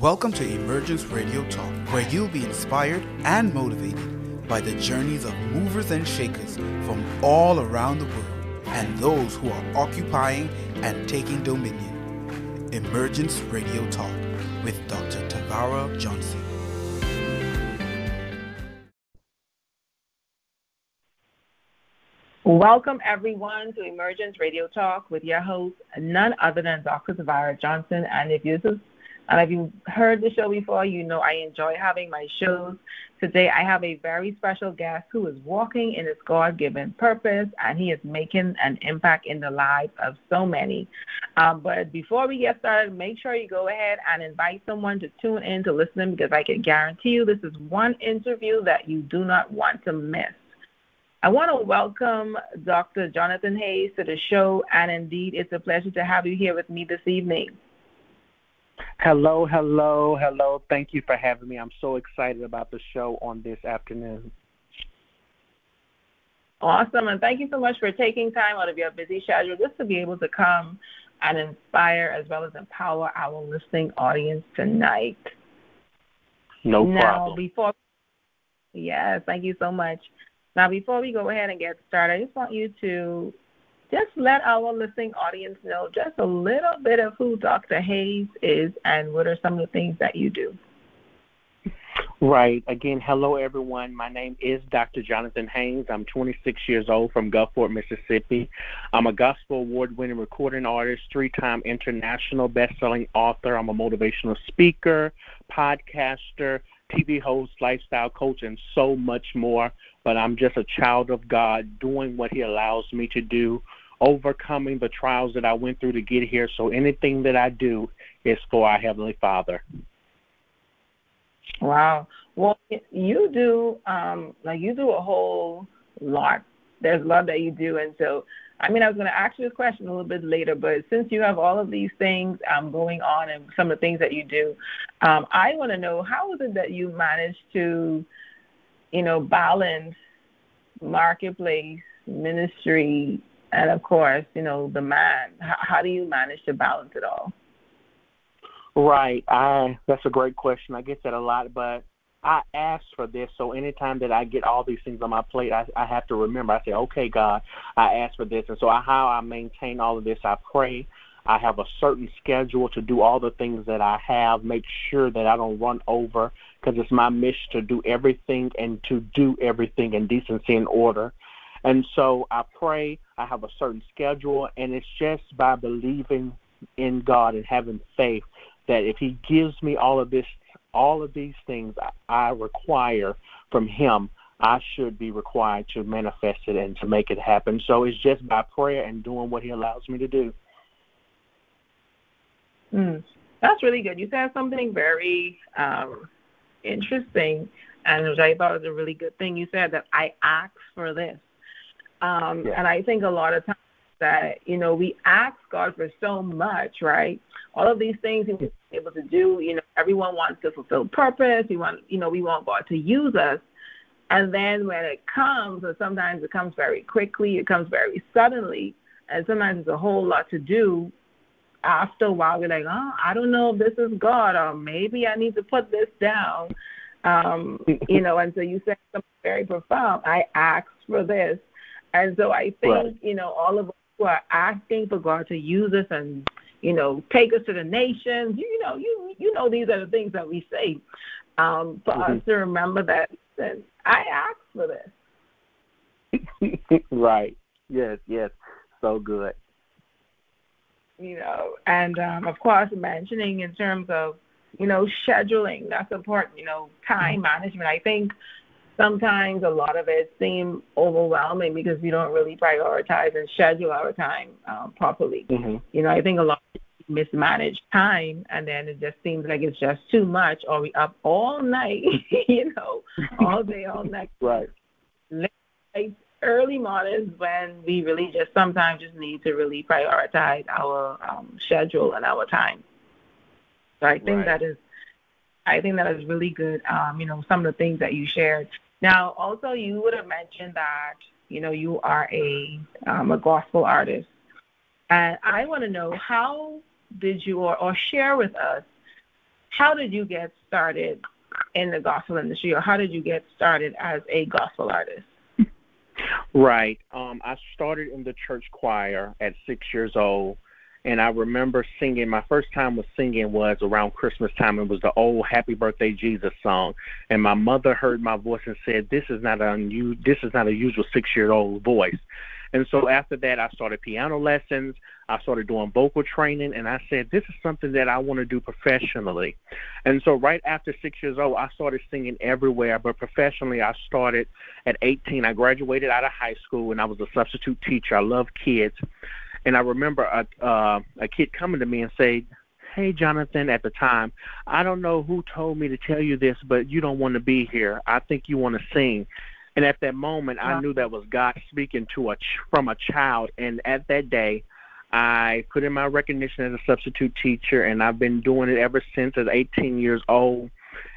Welcome to Emergence Radio Talk, where you'll be inspired and motivated by the journeys of movers and shakers from all around the world and those who are occupying and taking dominion. Emergence Radio Talk with Dr. Tavara Johnson. Welcome, everyone, to Emergence Radio Talk with your host, none other than Dr. Tavara Johnson. And if this is and if you've heard the show before, you know I enjoy having my shows. Today, I have a very special guest who is walking in his God given purpose and he is making an impact in the lives of so many. Um, but before we get started, make sure you go ahead and invite someone to tune in to listen because I can guarantee you this is one interview that you do not want to miss. I want to welcome Dr. Jonathan Hayes to the show, and indeed, it's a pleasure to have you here with me this evening. Hello, hello, hello. Thank you for having me. I'm so excited about the show on this afternoon. Awesome, and thank you so much for taking time out of your busy schedule just to be able to come and inspire as well as empower our listening audience tonight. No now, problem. Before, yes, thank you so much. Now, before we go ahead and get started, I just want you to just let our listening audience know just a little bit of who Dr. Hayes is and what are some of the things that you do. Right. Again, hello everyone. My name is Dr. Jonathan Haynes. I'm 26 years old from Gulfport, Mississippi. I'm a gospel award-winning recording artist, three-time international best-selling author. I'm a motivational speaker, podcaster, TV host, lifestyle coach, and so much more. But I'm just a child of God doing what He allows me to do overcoming the trials that I went through to get here. So anything that I do is for our Heavenly Father. Wow. Well, you do um, like you do a whole lot. There's a lot that you do, and so I mean, I was going to ask you this question a little bit later, but since you have all of these things um, going on and some of the things that you do, um, I want to know how is it that you manage to, you know, balance marketplace, ministry, and of course, you know, the man. How, how do you manage to balance it all? Right. I that's a great question. I get that a lot, but I ask for this. So anytime that I get all these things on my plate, I, I have to remember. I say, okay, God, I ask for this, and so I, how I maintain all of this, I pray. I have a certain schedule to do all the things that I have. Make sure that I don't run over because it's my mission to do everything and to do everything in decency and order. And so I pray, I have a certain schedule, and it's just by believing in God and having faith that if He gives me all of this, all of these things I require from Him, I should be required to manifest it and to make it happen. So it's just by prayer and doing what He allows me to do. Mm, that's really good. You said something very um, interesting, and which I thought was a really good thing. You said that I ask for this. Um, yeah. And I think a lot of times that, you know, we ask God for so much, right? All of these things He was able to do, you know, everyone wants to fulfill purpose. We want, you know, we want God to use us. And then when it comes, or sometimes it comes very quickly, it comes very suddenly, and sometimes it's a whole lot to do. After a while, we're like, oh, I don't know if this is God, or maybe I need to put this down. Um, you know, and so you said something very profound. I asked for this, and so I think, right. you know, all of us who are asking for God to use us and, you know, take us to the nations, you know, you you know these are the things that we say. Um, for mm-hmm. us to remember that, that I asked for this. right. Yes, yes. So good. You know, and um, of course mentioning in terms of, you know, scheduling, that's important, you know, time mm-hmm. management. I think sometimes a lot of it seems overwhelming because we don't really prioritize and schedule our time um, properly. Mm-hmm. You know, I think a lot of mismanage time and then it just seems like it's just too much or we up all night, you know, all day, all night. right. Late, early mornings when we really just sometimes just need to really prioritize our um, schedule and our time. So I think right. that is I think that is really good. Um, you know, some of the things that you shared. Now, also, you would have mentioned that you know you are a um, a gospel artist, and I want to know how did you or, or share with us how did you get started in the gospel industry, or how did you get started as a gospel artist? Right. Um, I started in the church choir at six years old, and I remember singing. My first time with singing was around Christmas time. It was the old "Happy Birthday Jesus" song, and my mother heard my voice and said, "This is not a new. this is not a usual six-year-old voice." And so after that, I started piano lessons. I started doing vocal training, and I said, this is something that I want to do professionally. And so right after six years old, I started singing everywhere, but professionally, I started at 18. I graduated out of high school, and I was a substitute teacher. I love kids. And I remember a, uh, a kid coming to me and say, Hey, Jonathan, at the time, I don't know who told me to tell you this, but you don't want to be here. I think you want to sing. And at that moment, I knew that was God speaking to a ch- from a child. And at that day, I put in my recognition as a substitute teacher, and I've been doing it ever since. At 18 years old,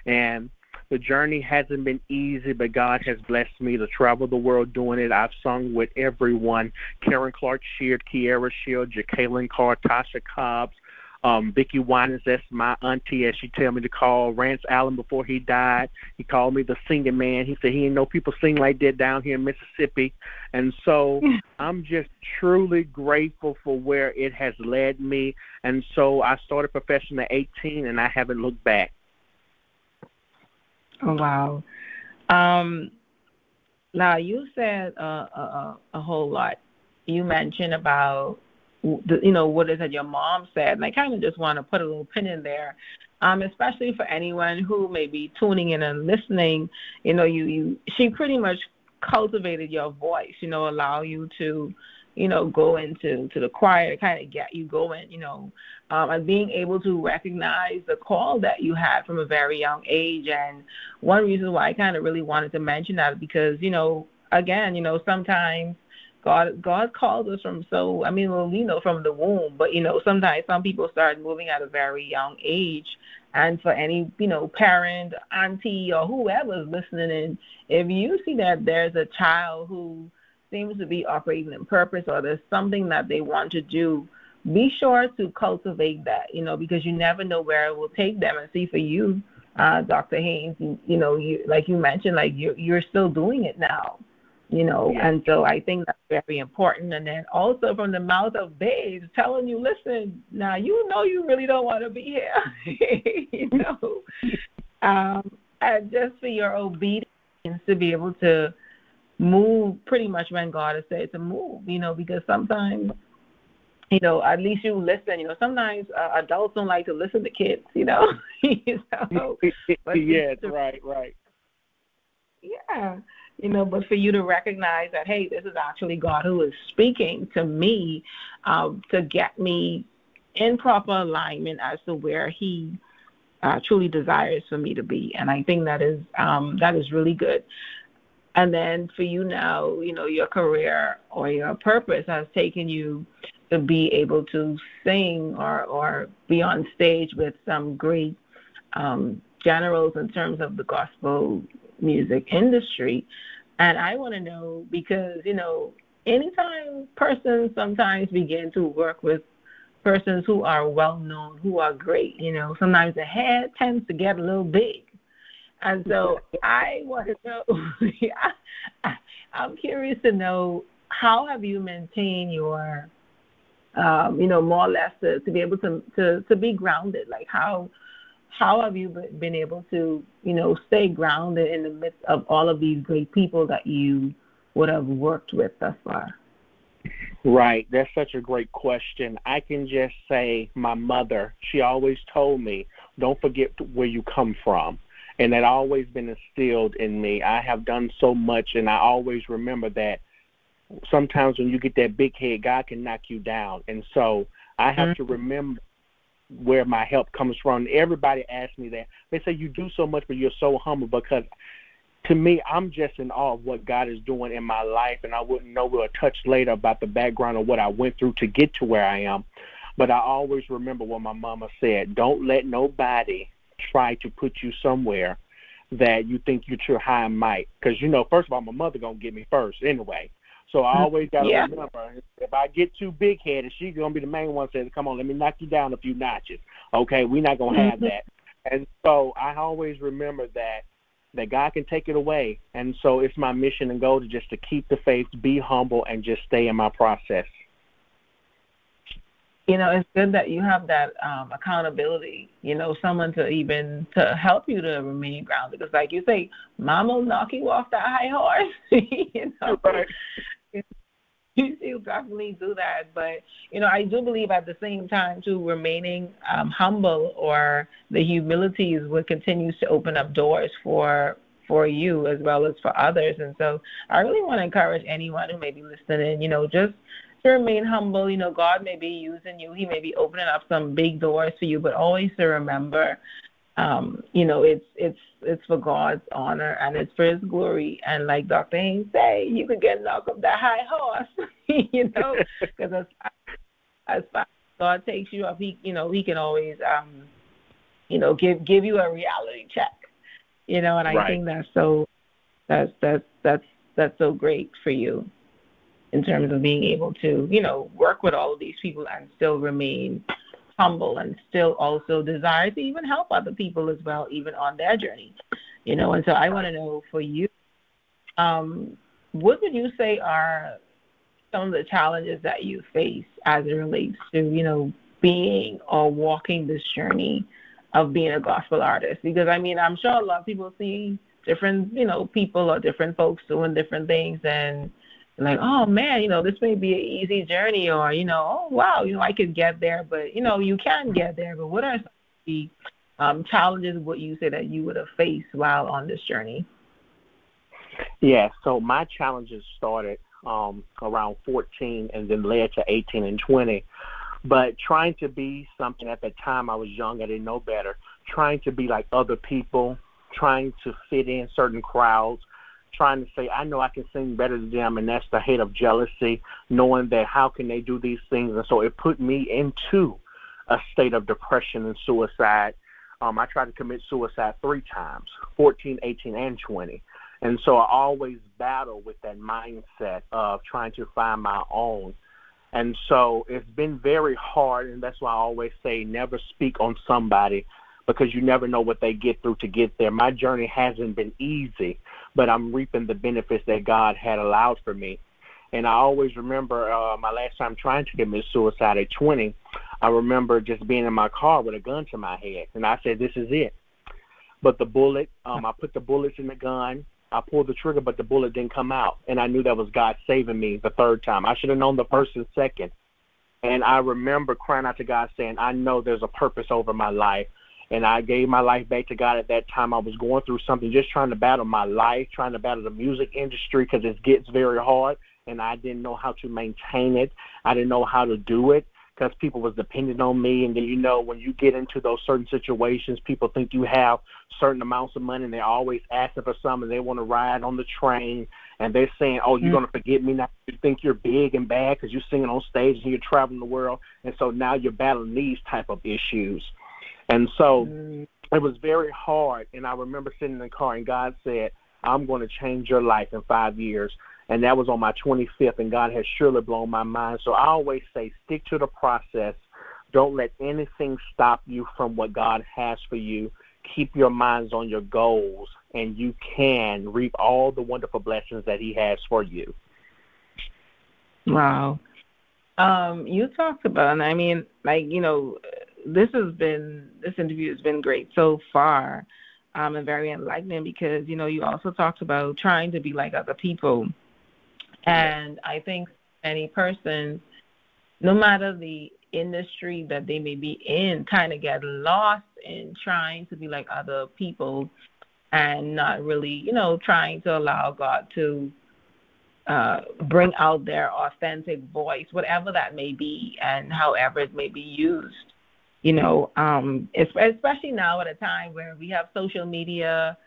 and the journey hasn't been easy, but God has blessed me to travel the world doing it. I've sung with everyone: Karen Clark Sheard, Kierra Sheard, Jekalyn Carr, Tasha Cobbs, um, Vickie Winans, that's my auntie, as she tell me to call. Rance Allen before he died, he called me the singing man. He said he didn't know people sing like that down here in Mississippi. And so I'm just truly grateful for where it has led me. And so I started profession at 18, and I haven't looked back. Oh wow! Um, now you said uh, a, a whole lot. You mentioned about the, you know what is it your mom said and i kind of just want to put a little pin in there um especially for anyone who may be tuning in and listening you know you you she pretty much cultivated your voice you know allow you to you know go into to the choir kind of get you going you know um and being able to recognize the call that you had from a very young age. And one reason why i kind of really wanted to mention that because you know again you know sometimes God God calls us from so I mean well we know from the womb, but you know sometimes some people start moving at a very young age, and for any you know parent, auntie or whoever's listening in, if you see that there's a child who seems to be operating in purpose or there's something that they want to do, be sure to cultivate that you know because you never know where it will take them. And see for you, uh, Dr. Haynes, you, you know you like you mentioned like you're, you're still doing it now you know yeah. and so i think that's very important and then also from the mouth of babes telling you listen now you know you really don't want to be here you know um and just for your obedience to be able to move pretty much when god has said to move you know because sometimes you know, at least you listen. You know, sometimes uh, adults don't like to listen to kids. You know, so, yes, right, right. Yeah, you know, but for you to recognize that, hey, this is actually God who is speaking to me um, to get me in proper alignment as to where He uh, truly desires for me to be, and I think that is um, that is really good. And then for you now, you know, your career or your purpose has taken you to be able to sing or or be on stage with some great um, generals in terms of the gospel music industry. And I want to know because, you know, anytime persons sometimes begin to work with persons who are well known, who are great, you know, sometimes the head tends to get a little big. And so I want to know, yeah, I'm curious to know how have you maintained your, um, you know, more or less to, to be able to, to, to be grounded? Like how, how have you been able to, you know, stay grounded in the midst of all of these great people that you would have worked with thus far? Right. That's such a great question. I can just say my mother, she always told me, don't forget where you come from. And that always been instilled in me. I have done so much, and I always remember that sometimes when you get that big head, God can knock you down. And so I have mm-hmm. to remember where my help comes from. Everybody asks me that. They say you do so much, but you're so humble because to me, I'm just in awe of what God is doing in my life, and I wouldn't know. We'll touch later about the background of what I went through to get to where I am. But I always remember what my mama said: "Don't let nobody try to put you somewhere that you think you're too high and might." Because you know, first of all, my mother gonna get me first anyway. So I mm-hmm. always got to yeah. remember if I get too big headed, she's gonna be the main one saying, "Come on, let me knock you down a few notches." Okay, we're not gonna have mm-hmm. that. And so I always remember that that God can take it away. And so it's my mission and goal to just to keep the faith, be humble, and just stay in my process. You know, it's good that you have that um, accountability. You know, someone to even to help you to remain grounded. Because, like you say, Mama will knock you off that high horse. you know, right. you definitely do that. But you know, I do believe at the same time too, remaining um, humble or the humility is what continues to open up doors for for you as well as for others. And so, I really want to encourage anyone who may be listening. You know, just to remain humble. You know, God may be using you. He may be opening up some big doors for you, but always to remember um, you know, it's it's it's for God's honor and it's for His glory. And like Dr. Haynes say, you could get knocked off that high horse, you know, because as as far as God takes you up, He you know He can always um, you know give give you a reality check, you know. And I right. think that's so that's that's that's that's so great for you in terms of being able to you know work with all of these people and still remain humble and still also desire to even help other people as well, even on their journey. You know, and so I want to know for you, um, what would you say are some of the challenges that you face as it relates to, you know, being or walking this journey of being a gospel artist? Because I mean, I'm sure a lot of people see different, you know, people or different folks doing different things and like, oh man, you know, this may be an easy journey, or you know, oh wow, you know, I could get there, but you know, you can get there. But what are some the um, challenges? What you say that you would have faced while on this journey? Yeah, so my challenges started um, around 14 and then led to 18 and 20. But trying to be something at the time I was young, I didn't know better. Trying to be like other people, trying to fit in certain crowds, trying to say, I know I can sing better than them, and that's the hate of jealousy, knowing that how can they do these things. And so it put me into a state of depression and suicide. Um, I tried to commit suicide three times 14, 18, and 20. And so I always battle with that mindset of trying to find my own. And so it's been very hard, and that's why I always say never speak on somebody because you never know what they get through to get there. My journey hasn't been easy, but I'm reaping the benefits that God had allowed for me. And I always remember uh, my last time trying to commit suicide at 20. I remember just being in my car with a gun to my head, and I said, "This is it." But the bullet, um, I put the bullets in the gun. I pulled the trigger, but the bullet didn't come out, and I knew that was God saving me the third time. I should have known the first and second. And I remember crying out to God, saying, "I know there's a purpose over my life and I gave my life back to God at that time. I was going through something, just trying to battle my life, trying to battle the music industry because it gets very hard, and I didn't know how to maintain it. I didn't know how to do it because people was dependent on me. And then you know when you get into those certain situations, people think you have certain amounts of money, and they're always asking for something. They want to ride on the train, and they're saying, "Oh, you're mm-hmm. gonna forget me now? You think you're big and bad because you're singing on stage and you're traveling the world, and so now you're battling these type of issues." And so mm. it was very hard. And I remember sitting in the car, and God said, I'm going to change your life in five years. And that was on my 25th, and God has surely blown my mind. So I always say, stick to the process. Don't let anything stop you from what God has for you. Keep your minds on your goals, and you can reap all the wonderful blessings that He has for you. Wow. Um, you talked about, and I mean, like, you know, this has been this interview has been great so far, um, and very enlightening because you know you also talked about trying to be like other people, and I think any person, no matter the industry that they may be in, kind of get lost in trying to be like other people, and not really you know trying to allow God to uh, bring out their authentic voice, whatever that may be, and however it may be used you know, um, especially now at a time where we have social media.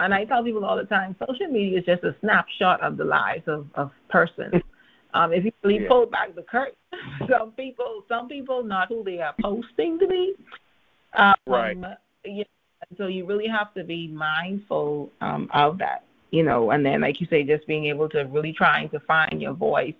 And I tell people all the time, social media is just a snapshot of the lives of, of persons. Um, if you really yeah. pull back the curtain, some people, some people not who they are posting to be. Um, right. Know, so you really have to be mindful um, of that, you know. And then, like you say, just being able to really trying to find your voice.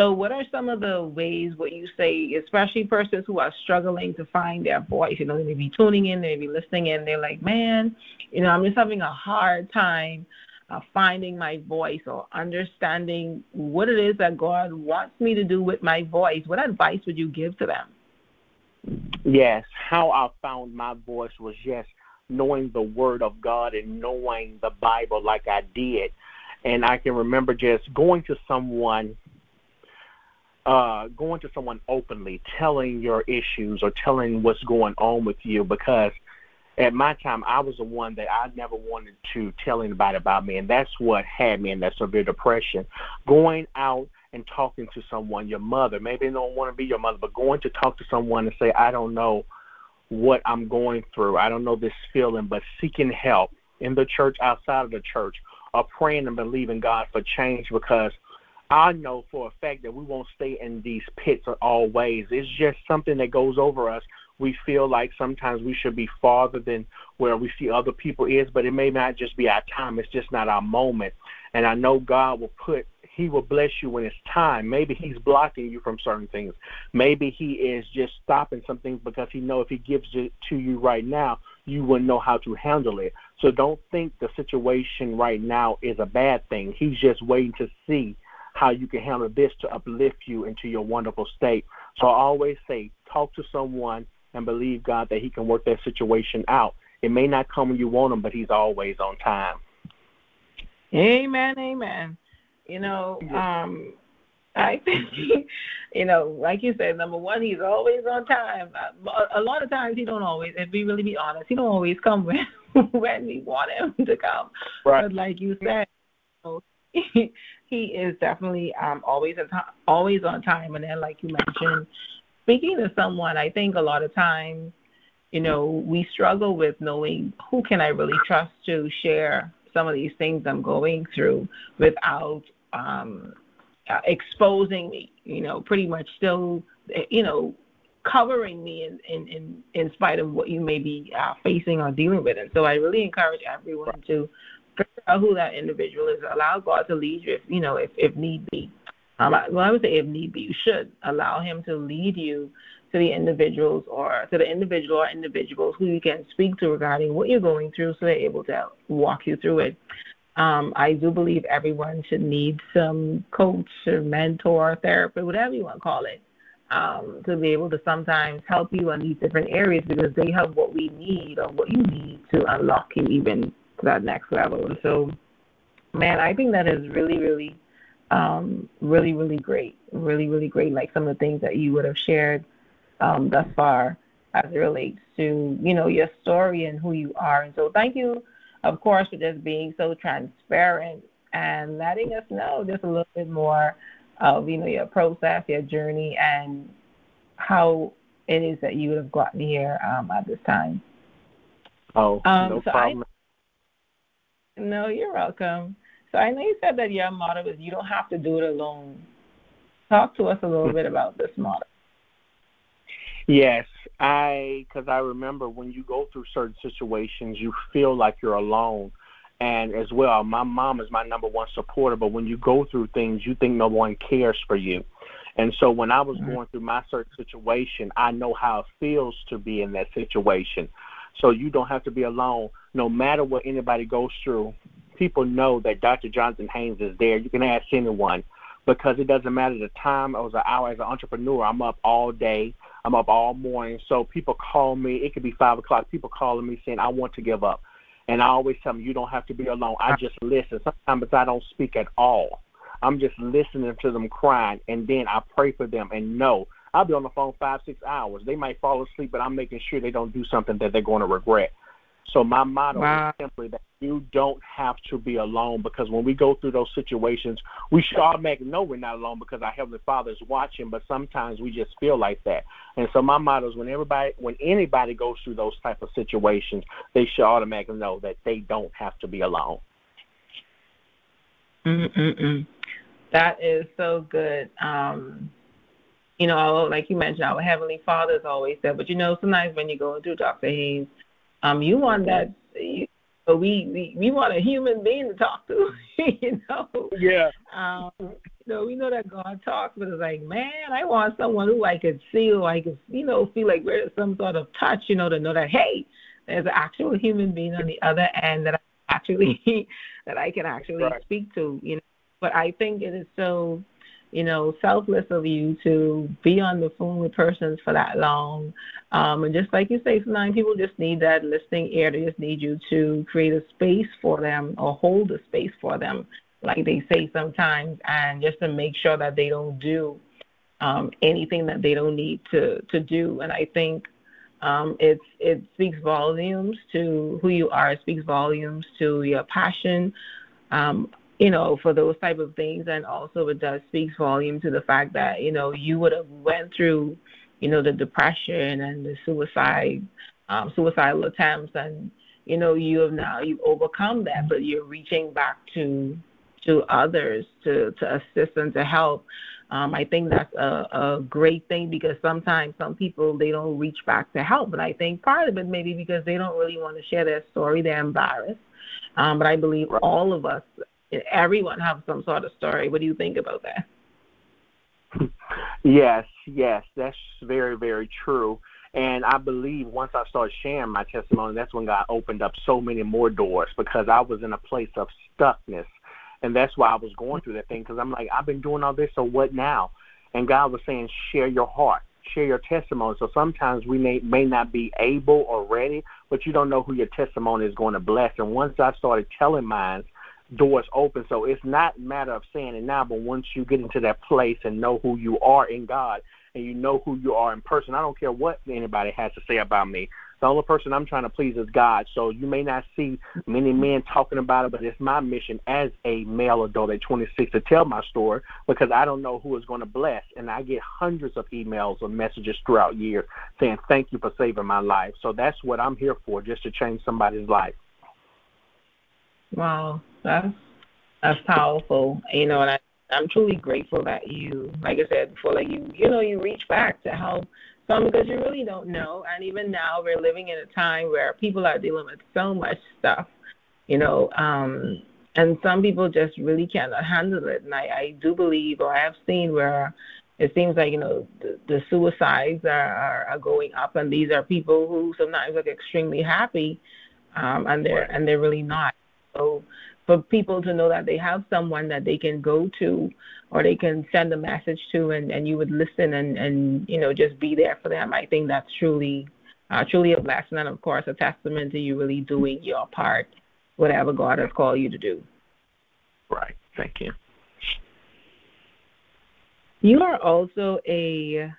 So, what are some of the ways what you say, especially persons who are struggling to find their voice? You know, they may be tuning in, they may be listening in, they're like, man, you know, I'm just having a hard time uh, finding my voice or understanding what it is that God wants me to do with my voice. What advice would you give to them? Yes, how I found my voice was just knowing the Word of God and knowing the Bible like I did. And I can remember just going to someone uh, going to someone openly, telling your issues or telling what's going on with you because at my time I was the one that I never wanted to tell anybody about me and that's what had me in that severe depression. Going out and talking to someone, your mother, maybe they don't want to be your mother, but going to talk to someone and say, I don't know what I'm going through. I don't know this feeling, but seeking help in the church, outside of the church, or praying and believing God for change because I know for a fact that we won't stay in these pits always. It's just something that goes over us. We feel like sometimes we should be farther than where we see other people is, but it may not just be our time. It's just not our moment. And I know God will put he will bless you when it's time. Maybe he's blocking you from certain things. Maybe he is just stopping some things because he know if he gives it to you right now, you will know how to handle it. So don't think the situation right now is a bad thing. He's just waiting to see how you can handle this to uplift you into your wonderful state. So I always say, talk to someone and believe God that He can work that situation out. It may not come when you want Him, but He's always on time. Amen, amen. You know, um, I think, you know, like you said, number one, he's always on time. A lot of times he don't always, if we really be honest, he don't always come when when we want him to come. Right. But like you said, you know, he, is definitely um always on time, always on time. And then, like you mentioned, speaking to someone, I think a lot of times, you know, we struggle with knowing who can I really trust to share some of these things I'm going through without um, exposing me, you know, pretty much still, you know, covering me in, in, in, in spite of what you may be uh, facing or dealing with. And so I really encourage everyone to figure out who that individual is. Allow God to lead you if, you know, if, if need be. Um, well, I would say if need be, you should allow Him to lead you to the individuals or to the individual or individuals who you can speak to regarding what you're going through so they're able to walk you through it. Um, I do believe everyone should need some coach or mentor, therapist, whatever you want to call it, um, to be able to sometimes help you in these different areas because they have what we need or what you need to unlock you even to that next level. And so, man, I think that is really, really, um, really, really great. Really, really great. Like some of the things that you would have shared um, thus far as it relates to, you know, your story and who you are. And so, thank you of course, for just being so transparent and letting us know just a little bit more of you know your process, your journey, and how it is that you would have gotten here um, at this time. Oh, um, no so problem. No, you're welcome. So I know you said that your motto is you don't have to do it alone. Talk to us a little bit about this motto. Yes, I because I remember when you go through certain situations, you feel like you're alone. And as well, my mom is my number one supporter, but when you go through things, you think no one cares for you. And so when I was mm-hmm. going through my certain situation, I know how it feels to be in that situation. So you don't have to be alone. No matter what anybody goes through, people know that Dr. Jonathan Haynes is there. You can ask anyone because it doesn't matter the time or the hour. As an entrepreneur, I'm up all day. I'm up all morning. So people call me. It could be five o'clock. People calling me saying I want to give up, and I always tell them you don't have to be alone. I just listen. Sometimes I don't speak at all. I'm just listening to them crying, and then I pray for them and know I'll be on the phone five, six hours. They might fall asleep, but I'm making sure they don't do something that they're going to regret. So my motto wow. is simply that you don't have to be alone because when we go through those situations, we should automatically know we're not alone because our Heavenly Father is watching, but sometimes we just feel like that. And so my motto is when everybody when anybody goes through those type of situations, they should automatically know that they don't have to be alone. Mm-mm-mm. That is so good. Um, you know, like you mentioned, our Heavenly Father is always there. But you know, sometimes when you go through Dr. Haynes, um, you want that. You, we, we we want a human being to talk to, you know. Yeah. Um, you know, we know that God talks, but it's like, man, I want someone who I could see, who I could, you know, feel like there's some sort of touch, you know, to know that hey, there's an actual human being on the other end that I actually that I can actually right. speak to, you know. But I think it is so, you know, selfless of you to be on the phone with persons for that long. Um, and just like you say, sometimes people just need that listening ear. They just need you to create a space for them or hold a space for them like they say sometimes, and just to make sure that they don't do um, anything that they don't need to to do. And I think um, it's it speaks volumes to who you are. It speaks volumes to your passion, um, you know, for those type of things, and also it does speaks volume to the fact that you know you would have went through, you know, the depression and the suicide, um, suicidal attempts, and you know you have now you've overcome that, but you're reaching back to to others to, to assist and to help. Um, I think that's a, a great thing because sometimes some people they don't reach back to help, but I think part of it maybe because they don't really want to share their story, they're embarrassed. Um, but I believe all of us, everyone, have some sort of story. What do you think about that? Yes, yes, that's very, very true. And I believe once I started sharing my testimony, that's when God opened up so many more doors because I was in a place of stuckness and that's why I was going through that thing because I'm like, I've been doing all this, so what now? And God was saying, share your heart, share your testimony. So sometimes we may may not be able or ready, but you don't know who your testimony is going to bless. And once I started telling mine, doors open. So it's not a matter of saying it now, but once you get into that place and know who you are in God and you know who you are in person, I don't care what anybody has to say about me. The only person I'm trying to please is God. So you may not see many men talking about it, but it's my mission as a male adult at 26 to tell my story because I don't know who is going to bless. And I get hundreds of emails or messages throughout years saying, Thank you for saving my life. So that's what I'm here for, just to change somebody's life. Wow, that's that's powerful. You know, and I I'm truly grateful that you, like I said before, like you, you know, you reach back to help some because you really don't know. And even now, we're living in a time where people are dealing with so much stuff, you know, um, and some people just really cannot handle it. And I, I do believe, or I have seen where it seems like you know the, the suicides are, are are going up, and these are people who sometimes look extremely happy, um, and they're and they're really not. So for people to know that they have someone that they can go to or they can send a message to and, and you would listen and, and you know just be there for them. I think that's truly uh, truly a blessing and of course a testament to you really doing your part whatever god has called you to do. Right. Thank you. You are also a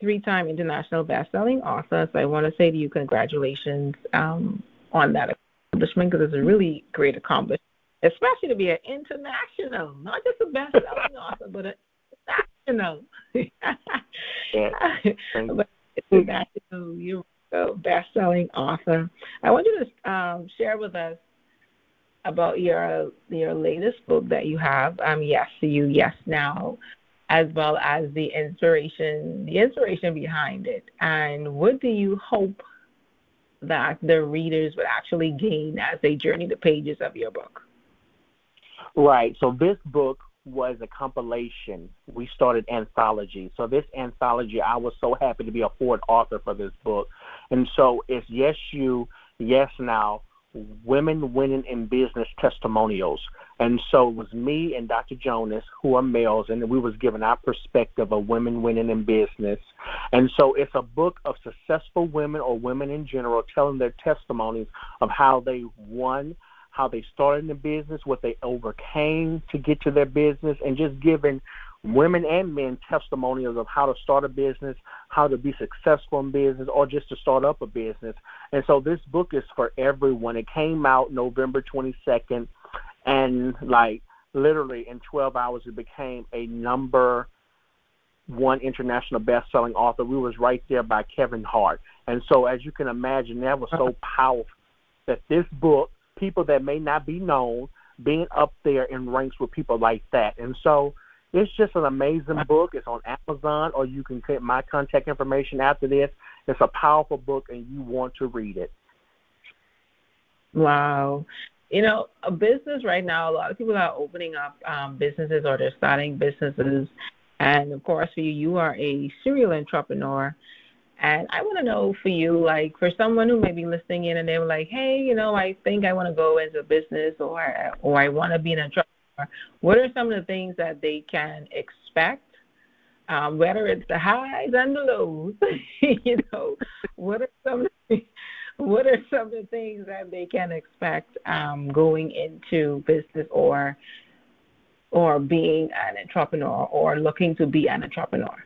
three-time international best-selling author so i want to say to you congratulations um, on that accomplishment because it's a really great accomplishment especially to be an international, not just a best-selling author, but an international. yeah. but international, you're a best-selling author. I want you to um, share with us about your your latest book that you have, um, Yes to You, Yes Now, as well as the inspiration, the inspiration behind it, and what do you hope that the readers would actually gain as they journey the pages of your book? Right. So this book was a compilation. We started anthology. So this anthology, I was so happy to be a fourth author for this book. And so it's Yes You, Yes Now, Women Winning in Business Testimonials. And so it was me and Dr. Jonas, who are males, and we was given our perspective of women winning in business. And so it's a book of successful women or women in general telling their testimonies of how they won how they started in the business, what they overcame to get to their business, and just giving women and men testimonials of how to start a business, how to be successful in business, or just to start up a business. And so this book is for everyone. It came out November 22nd, and like literally in 12 hours, it became a number one international best-selling author. We was right there by Kevin Hart. And so as you can imagine, that was so powerful that this book people that may not be known being up there in ranks with people like that. And so it's just an amazing book. It's on Amazon, or you can get my contact information after this. It's a powerful book, and you want to read it. Wow. you know, a business right now, a lot of people are opening up um, businesses or they're starting businesses. And of course, for you, you are a serial entrepreneur. And I want to know for you, like for someone who may be listening in and they were like, hey, you know, I think I want to go into business or or I want to be an entrepreneur. What are some of the things that they can expect? Um, whether it's the highs and the lows, you know, what are some what are some of the things that they can expect um, going into business or or being an entrepreneur or looking to be an entrepreneur?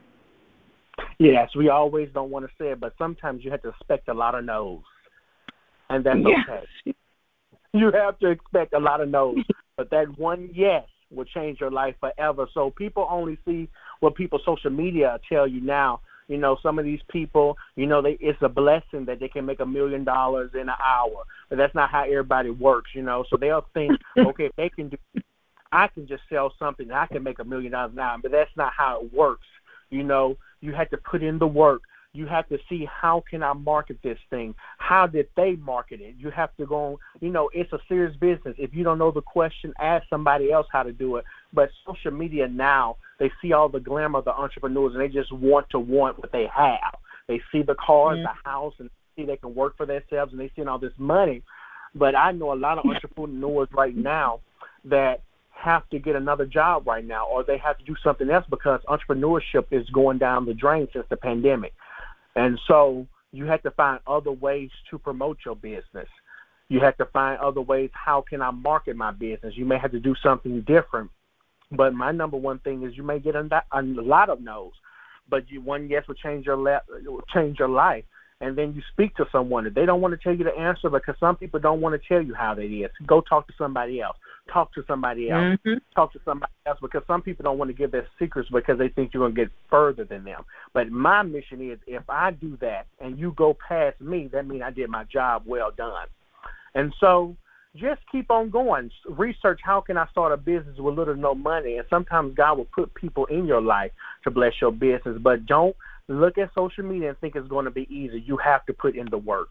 Yes, we always don't want to say it, but sometimes you have to expect a lot of no's, and that's yes. okay. You have to expect a lot of no's, but that one yes will change your life forever. So people only see what people social media tell you now. You know, some of these people, you know, they it's a blessing that they can make a million dollars in an hour, but that's not how everybody works. You know, so they'll think, okay, if they can do, I can just sell something, I can make a million dollars an hour, but that's not how it works. You know, you had to put in the work. You have to see how can I market this thing? How did they market it? You have to go, you know, it's a serious business. If you don't know the question, ask somebody else how to do it. But social media now, they see all the glamour of the entrepreneurs and they just want to want what they have. They see the cars, mm-hmm. the house, and see they can work for themselves and they see all this money. But I know a lot of entrepreneurs right now that have to get another job right now or they have to do something else because entrepreneurship is going down the drain since the pandemic. And so you have to find other ways to promote your business. You have to find other ways how can I market my business. You may have to do something different. But my number one thing is you may get a, lot of no's, but you, one yes will change your le- change your life and then you speak to someone. If they don't want to tell you the answer because some people don't want to tell you how that is, go talk to somebody else. Talk to somebody else. Mm-hmm. Talk to somebody else because some people don't want to give their secrets because they think you're going to get further than them. But my mission is if I do that and you go past me, that means I did my job well done. And so just keep on going. Research how can I start a business with little or no money. And sometimes God will put people in your life to bless your business. But don't look at social media and think it's going to be easy. You have to put in the work.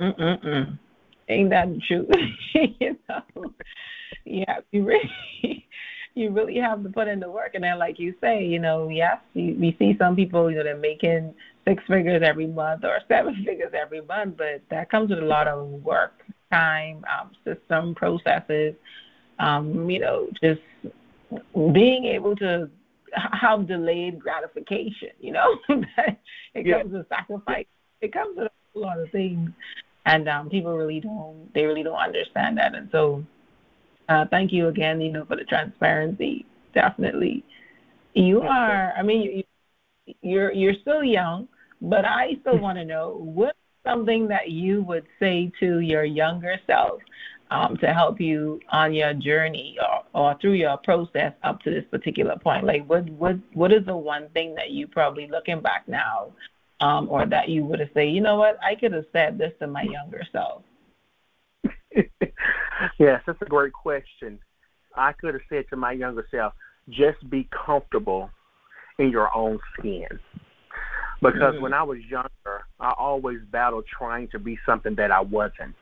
Mm-mm-mm. Ain't that true? you know, yeah, you really, you really have to put in the work. And then, like you say, you know, yes, you, we see some people, you know, they're making six figures every month or seven figures every month, but that comes with a lot of work, time, um, system, processes. Um, you know, just being able to have delayed gratification. You know, it comes with sacrifice. It comes with a lot of things, and um, people really don't. They really don't understand that. And so, uh, thank you again. You know, for the transparency. Definitely, you are. I mean, you, you're you're still young, but I still want to know what something that you would say to your younger self um, to help you on your journey or, or through your process up to this particular point? Like, what what what is the one thing that you probably looking back now, um, or that you would have said, you know what, I could have said this to my younger self. yes, that's a great question. I could have said to my younger self, just be comfortable in your own skin. Because mm-hmm. when I was younger, I always battled trying to be something that I wasn't.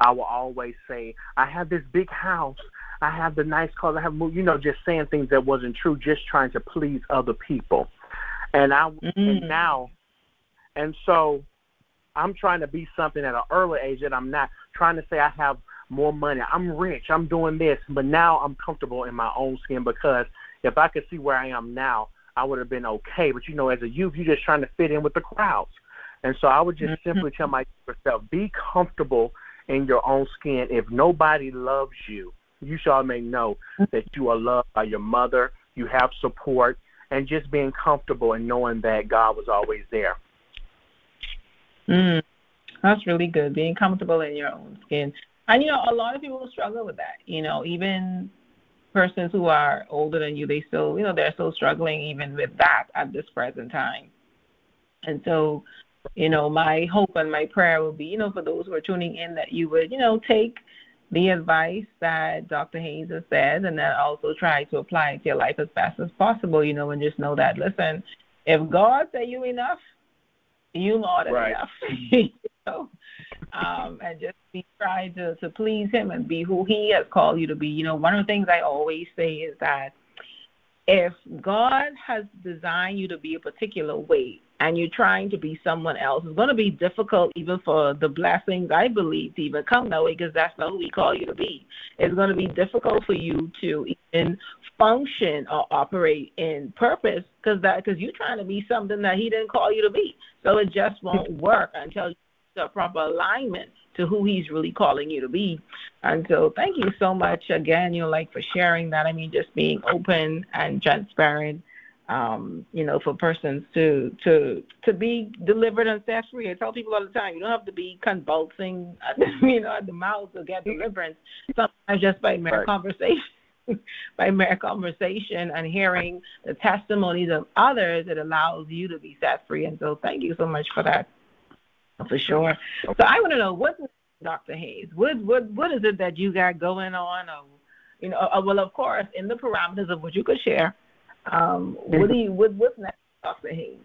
I will always say, I have this big house. I have the nice cars. I have, you know, just saying things that wasn't true, just trying to please other people. And I, mm-hmm. and now, and so I'm trying to be something at an early age that I'm not trying to say I have more money. I'm rich. I'm doing this, but now I'm comfortable in my own skin because if I could see where I am now, I would have been okay. But you know, as a youth, you're just trying to fit in with the crowds. And so I would just mm-hmm. simply tell myself, be comfortable in your own skin. If nobody loves you, you shall may know that you are loved by your mother, you have support, and just being comfortable and knowing that God was always there. Mm, that's really good. Being comfortable in your own skin. And you know, a lot of people struggle with that. You know, even persons who are older than you, they still, you know, they're still struggling even with that at this present time. And so you know, my hope and my prayer will be, you know, for those who are tuning in that you would, you know, take the advice that Dr. Hayes has said and then also try to apply it to your life as fast as possible, you know, and just know that, listen, if God say you enough, you than right. enough. you know? um, and just be trying to to please Him and be who He has called you to be. You know, one of the things I always say is that if God has designed you to be a particular way and you're trying to be someone else, it's going to be difficult even for the blessings I believe to even come that way because that's not who He called you to be. It's going to be difficult for you to even function or operate in purpose because that because you're trying to be something that He didn't call you to be. So it just won't work until you the proper alignment to who he's really calling you to be. And so thank you so much again, you know, like for sharing that. I mean, just being open and transparent, um, you know, for persons to to to be delivered and set free. I tell people all the time, you don't have to be convulsing, you know, at the mouth to get deliverance. Sometimes just by mere right. conversation. by mere conversation and hearing the testimonies of others, it allows you to be set free. And so, thank you so much for that for sure. So I want to know what Dr. Haynes, what what what is it that you got going on? Or, you know, uh, well, of course, in the parameters of what you could share. Um, what do you what what's next, Dr. Haynes?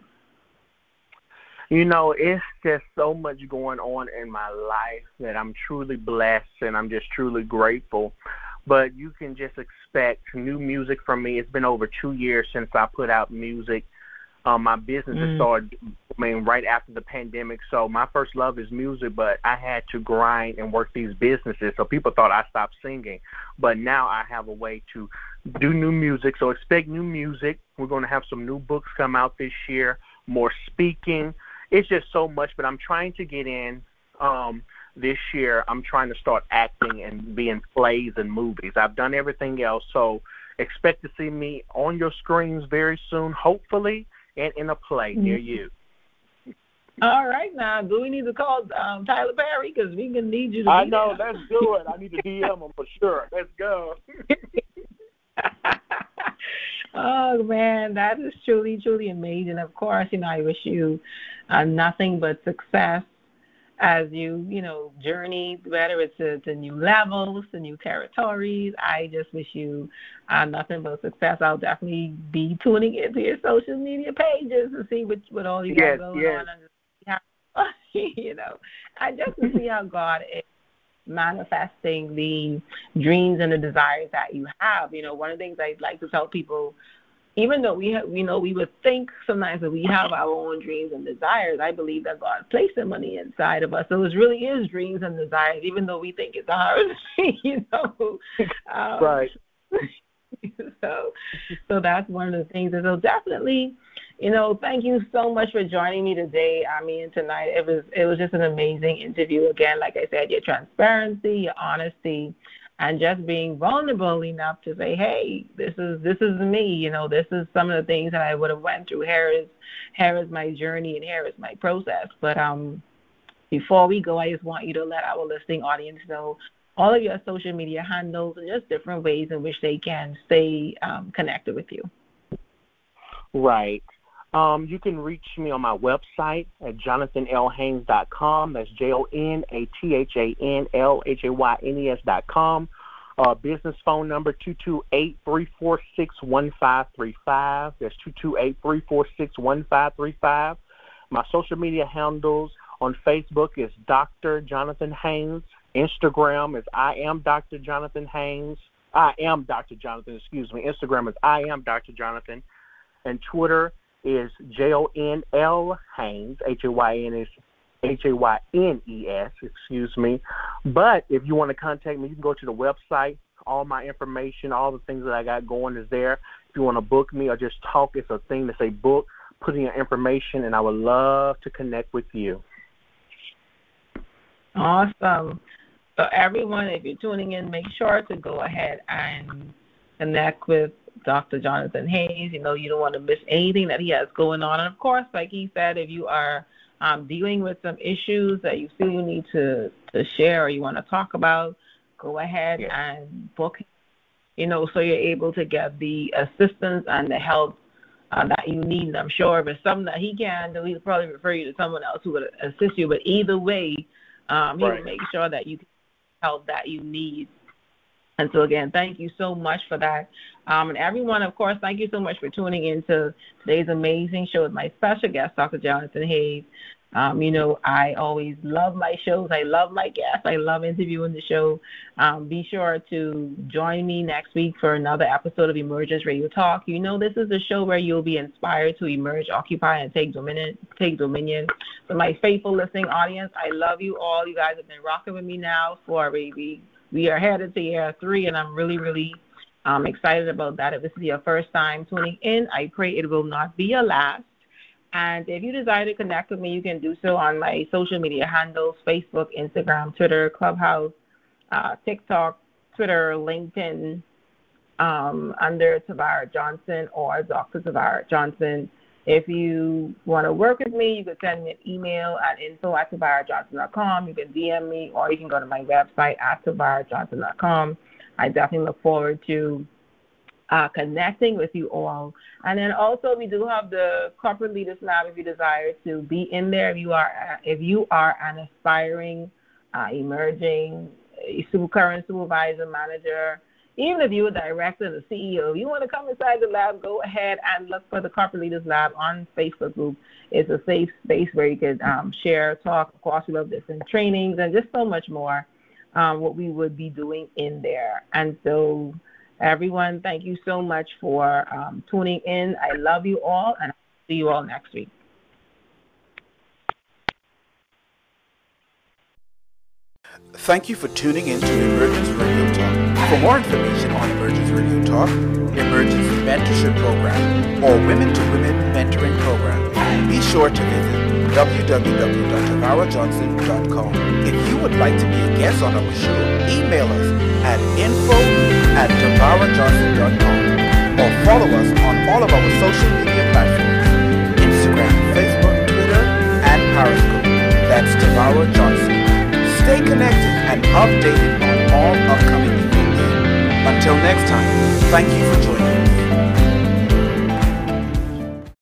You know, it's just so much going on in my life that I'm truly blessed and I'm just truly grateful. But you can just expect new music from me. It's been over two years since I put out music um, my business mm. started, I mean, right after the pandemic. So my first love is music, but I had to grind and work these businesses. So people thought I stopped singing, but now I have a way to do new music. So expect new music. We're going to have some new books come out this year, more speaking. It's just so much, but I'm trying to get in. Um, this year, I'm trying to start acting and be in plays and movies. I've done everything else, so expect to see me on your screens very soon, hopefully and in a play near mm-hmm. you. All right, now do we need to call um, Tyler Perry because we can need you to? I know. There. Let's do it. I need to DM him for sure. Let's go. oh man, that is truly, truly amazing. Of course, you know I wish you uh, nothing but success as you, you know, journey, whether it's to, to new levels, to new territories. I just wish you uh, nothing but success. I'll definitely be tuning into your social media pages to see what what all you yes, got going yes. on. You know, I just to see how God is manifesting the dreams and the desires that you have. You know, one of the things I like to tell people even though we have, we know we would think sometimes that we have our own dreams and desires, I believe that God placed the inside of us. So it really is dreams and desires, even though we think it's ours. you know, um, right. so, so that's one of the things. And so definitely, you know, thank you so much for joining me today. I mean, tonight it was it was just an amazing interview. Again, like I said, your transparency, your honesty and just being vulnerable enough to say, "Hey, this is this is me. You know, this is some of the things that I would have went through. Here is here is my journey, and here is my process." But um, before we go, I just want you to let our listening audience know all of your social media handles and just different ways in which they can stay um, connected with you. Right. Um, you can reach me on my website at jonathanlhaynes.com. That's J O N A T H A N L H A Y N E S.com. Uh, business phone number 228 346 1535. That's 228 346 1535. My social media handles on Facebook is Dr. Jonathan Haynes. Instagram is I am Dr. Jonathan Haynes. I am Dr. Jonathan, excuse me. Instagram is I am Dr. Jonathan. And Twitter is J O N L Haynes, H A Y N S H A Y N E S, excuse me. But if you want to contact me, you can go to the website. All my information, all the things that I got going is there. If you want to book me or just talk, it's a thing to say book, put in your information, and I would love to connect with you. Awesome. So everyone, if you're tuning in, make sure to go ahead and connect with Dr. Jonathan Haynes. You know, you don't want to miss anything that he has going on. And of course, like he said, if you are um, dealing with some issues that you feel you need to, to share or you want to talk about, go ahead yeah. and book, you know, so you're able to get the assistance and the help uh, that you need. And I'm sure if it's something that he can do, he'll probably refer you to someone else who would assist you. But either way, um, he right. will make sure that you get help that you need and so again, thank you so much for that. Um, and everyone, of course, thank you so much for tuning in to today's amazing show with my special guest, Dr. Jonathan Haynes. Um, you know, I always love my shows. I love my guests. I love interviewing the show. Um, be sure to join me next week for another episode of Emergence Radio Talk. You know, this is a show where you'll be inspired to emerge, occupy, and take dominion. Take dominion. For my faithful listening audience, I love you all. You guys have been rocking with me now for we we are headed to year three, and I'm really, really um, excited about that. If this is your first time tuning in, I pray it will not be your last. And if you desire to connect with me, you can do so on my social media handles Facebook, Instagram, Twitter, Clubhouse, uh, TikTok, Twitter, LinkedIn, um, under Tavara Johnson or Dr. Tavara Johnson. If you want to work with me, you can send me an email at info at tavarajohnson.com. You can DM me or you can go to my website at tavarajohnson.com. I definitely look forward to uh, connecting with you all. And then also we do have the corporate leaders lab if you desire to be in there. If you are if you are an aspiring, uh, emerging, current supervisor, manager, even if you're a director, the CEO, if you want to come inside the lab, go ahead and look for the corporate leaders lab on Facebook group. It's a safe space where you can um, share, talk. Of course, we love different trainings and just so much more. Um, what we would be doing in there. And so Everyone, thank you so much for um, tuning in. I love you all, and I'll see you all next week. Thank you for tuning in to Emergence Radio Talk. For more information on Emergence Radio Talk, Emergence Mentorship Program, or Women to Women Mentoring Program, be sure to visit www.tavarajohnson.com. If you would like to be a guest on our show, email us at info at tavarajohnson.com or follow us on all of our social media platforms, Instagram, Facebook, Twitter, and Periscope. That's Tavara Johnson. Stay connected and updated on all upcoming events. Until next time, thank you for joining us.